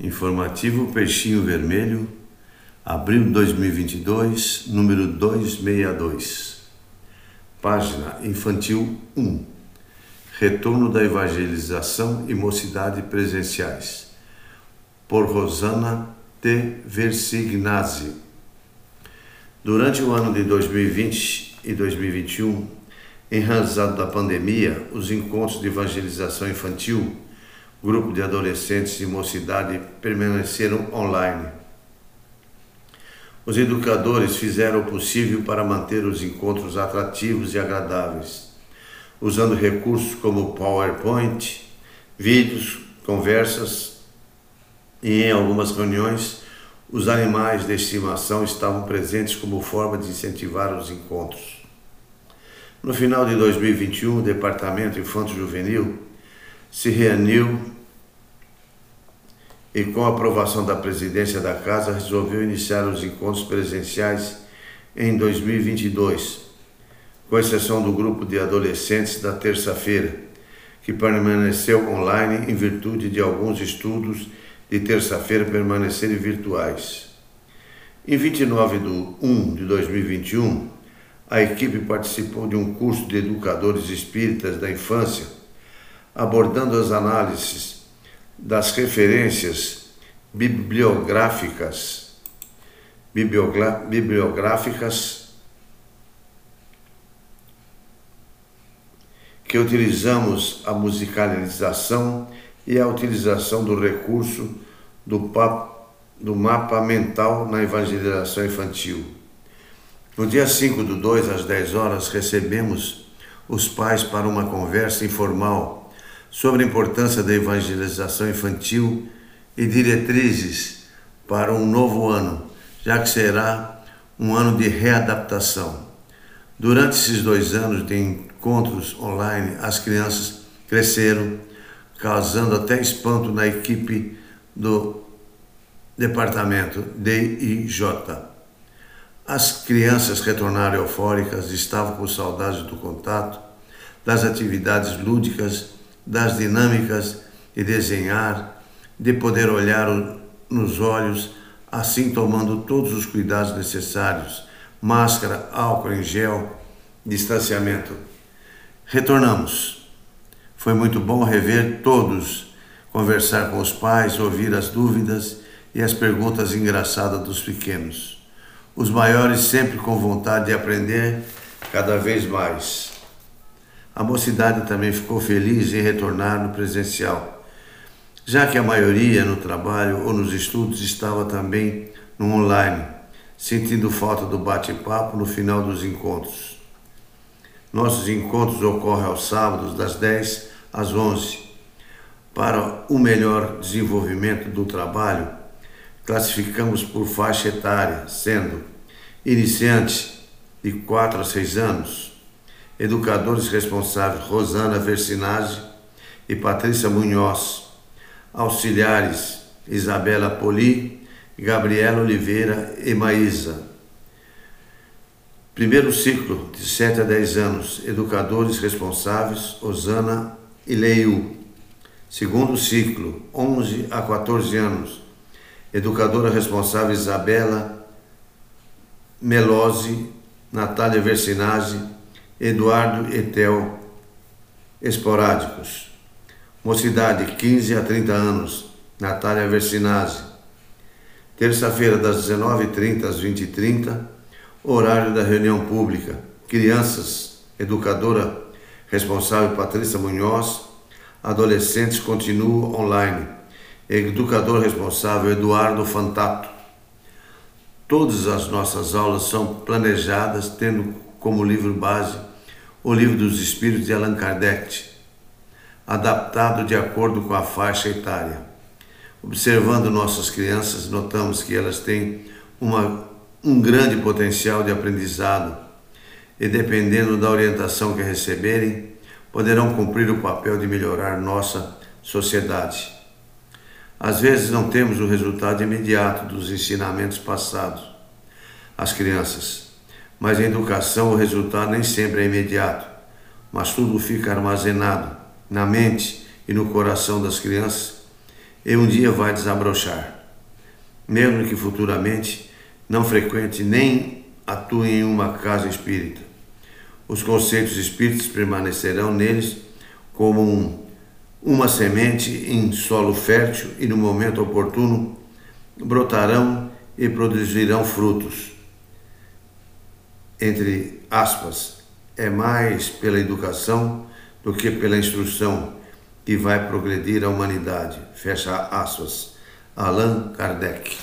Informativo Peixinho Vermelho, abril de 2022, número 262. Página Infantil 1. Retorno da Evangelização e Mocidade Presenciais. Por Rosana T. Versignazzi. Durante o ano de 2020 e 2021, em razão da pandemia, os encontros de evangelização infantil, grupo de adolescentes e mocidade permaneceram online. Os educadores fizeram o possível para manter os encontros atrativos e agradáveis, usando recursos como PowerPoint, vídeos, conversas e, em algumas reuniões, os animais de estimação estavam presentes como forma de incentivar os encontros. No final de 2021, o Departamento Infanto Juvenil se reuniu e, com a aprovação da presidência da Casa, resolveu iniciar os encontros presenciais em 2022, com exceção do grupo de adolescentes da terça-feira, que permaneceu online em virtude de alguns estudos de terça-feira permanecerem virtuais. Em 29 de 1 de 2021, a equipe participou de um curso de educadores espíritas da infância, abordando as análises das referências bibliográficas, bibliográficas que utilizamos a musicalização e a utilização do recurso do, do mapa mental na evangelização infantil. No dia 5 do 2, às 10 horas, recebemos os pais para uma conversa informal sobre a importância da evangelização infantil e diretrizes para um novo ano, já que será um ano de readaptação. Durante esses dois anos de encontros online, as crianças cresceram, causando até espanto na equipe do departamento DIJ. As crianças retornaram eufóricas, estavam com saudade do contato, das atividades lúdicas, das dinâmicas de desenhar, de poder olhar nos olhos, assim tomando todos os cuidados necessários máscara, álcool em gel, distanciamento. Retornamos. Foi muito bom rever todos, conversar com os pais, ouvir as dúvidas e as perguntas engraçadas dos pequenos os maiores sempre com vontade de aprender cada vez mais. A mocidade também ficou feliz em retornar no presencial, já que a maioria no trabalho ou nos estudos estava também no online, sentindo falta do bate-papo no final dos encontros. Nossos encontros ocorrem aos sábados, das 10 às 11. Para o melhor desenvolvimento do trabalho, classificamos por faixa etária, sendo iniciante de 4 a 6 anos, educadores responsáveis Rosana Versinage e Patrícia Munhoz, auxiliares Isabela Poli, Gabriela Oliveira e Maísa. Primeiro ciclo, de 7 a 10 anos, educadores responsáveis Osana e Leiu. Segundo ciclo, 11 a 14 anos, educadora responsável Isabela Melose, Natália Versinage, Eduardo Etel, esporádicos. Mocidade, 15 a 30 anos, Natália Versinage. Terça-feira, das 19h30 às 20h30, horário da reunião pública. Crianças, educadora responsável Patrícia Munhoz. Adolescentes continuam online educador responsável Eduardo Fantato. Todas as nossas aulas são planejadas tendo como livro base o Livro dos Espíritos de Allan Kardec, adaptado de acordo com a faixa etária. Observando nossas crianças, notamos que elas têm uma, um grande potencial de aprendizado e, dependendo da orientação que receberem, poderão cumprir o papel de melhorar nossa sociedade. Às vezes não temos o resultado imediato dos ensinamentos passados às crianças, mas em educação o resultado nem sempre é imediato, mas tudo fica armazenado na mente e no coração das crianças e um dia vai desabrochar. Mesmo que futuramente não frequente nem atue em uma casa espírita. Os conceitos espíritas permanecerão neles como um, uma semente em solo fértil e no momento oportuno brotarão e produzirão frutos. Entre aspas, é mais pela educação do que pela instrução que vai progredir a humanidade. Fecha aspas. Allan Kardec.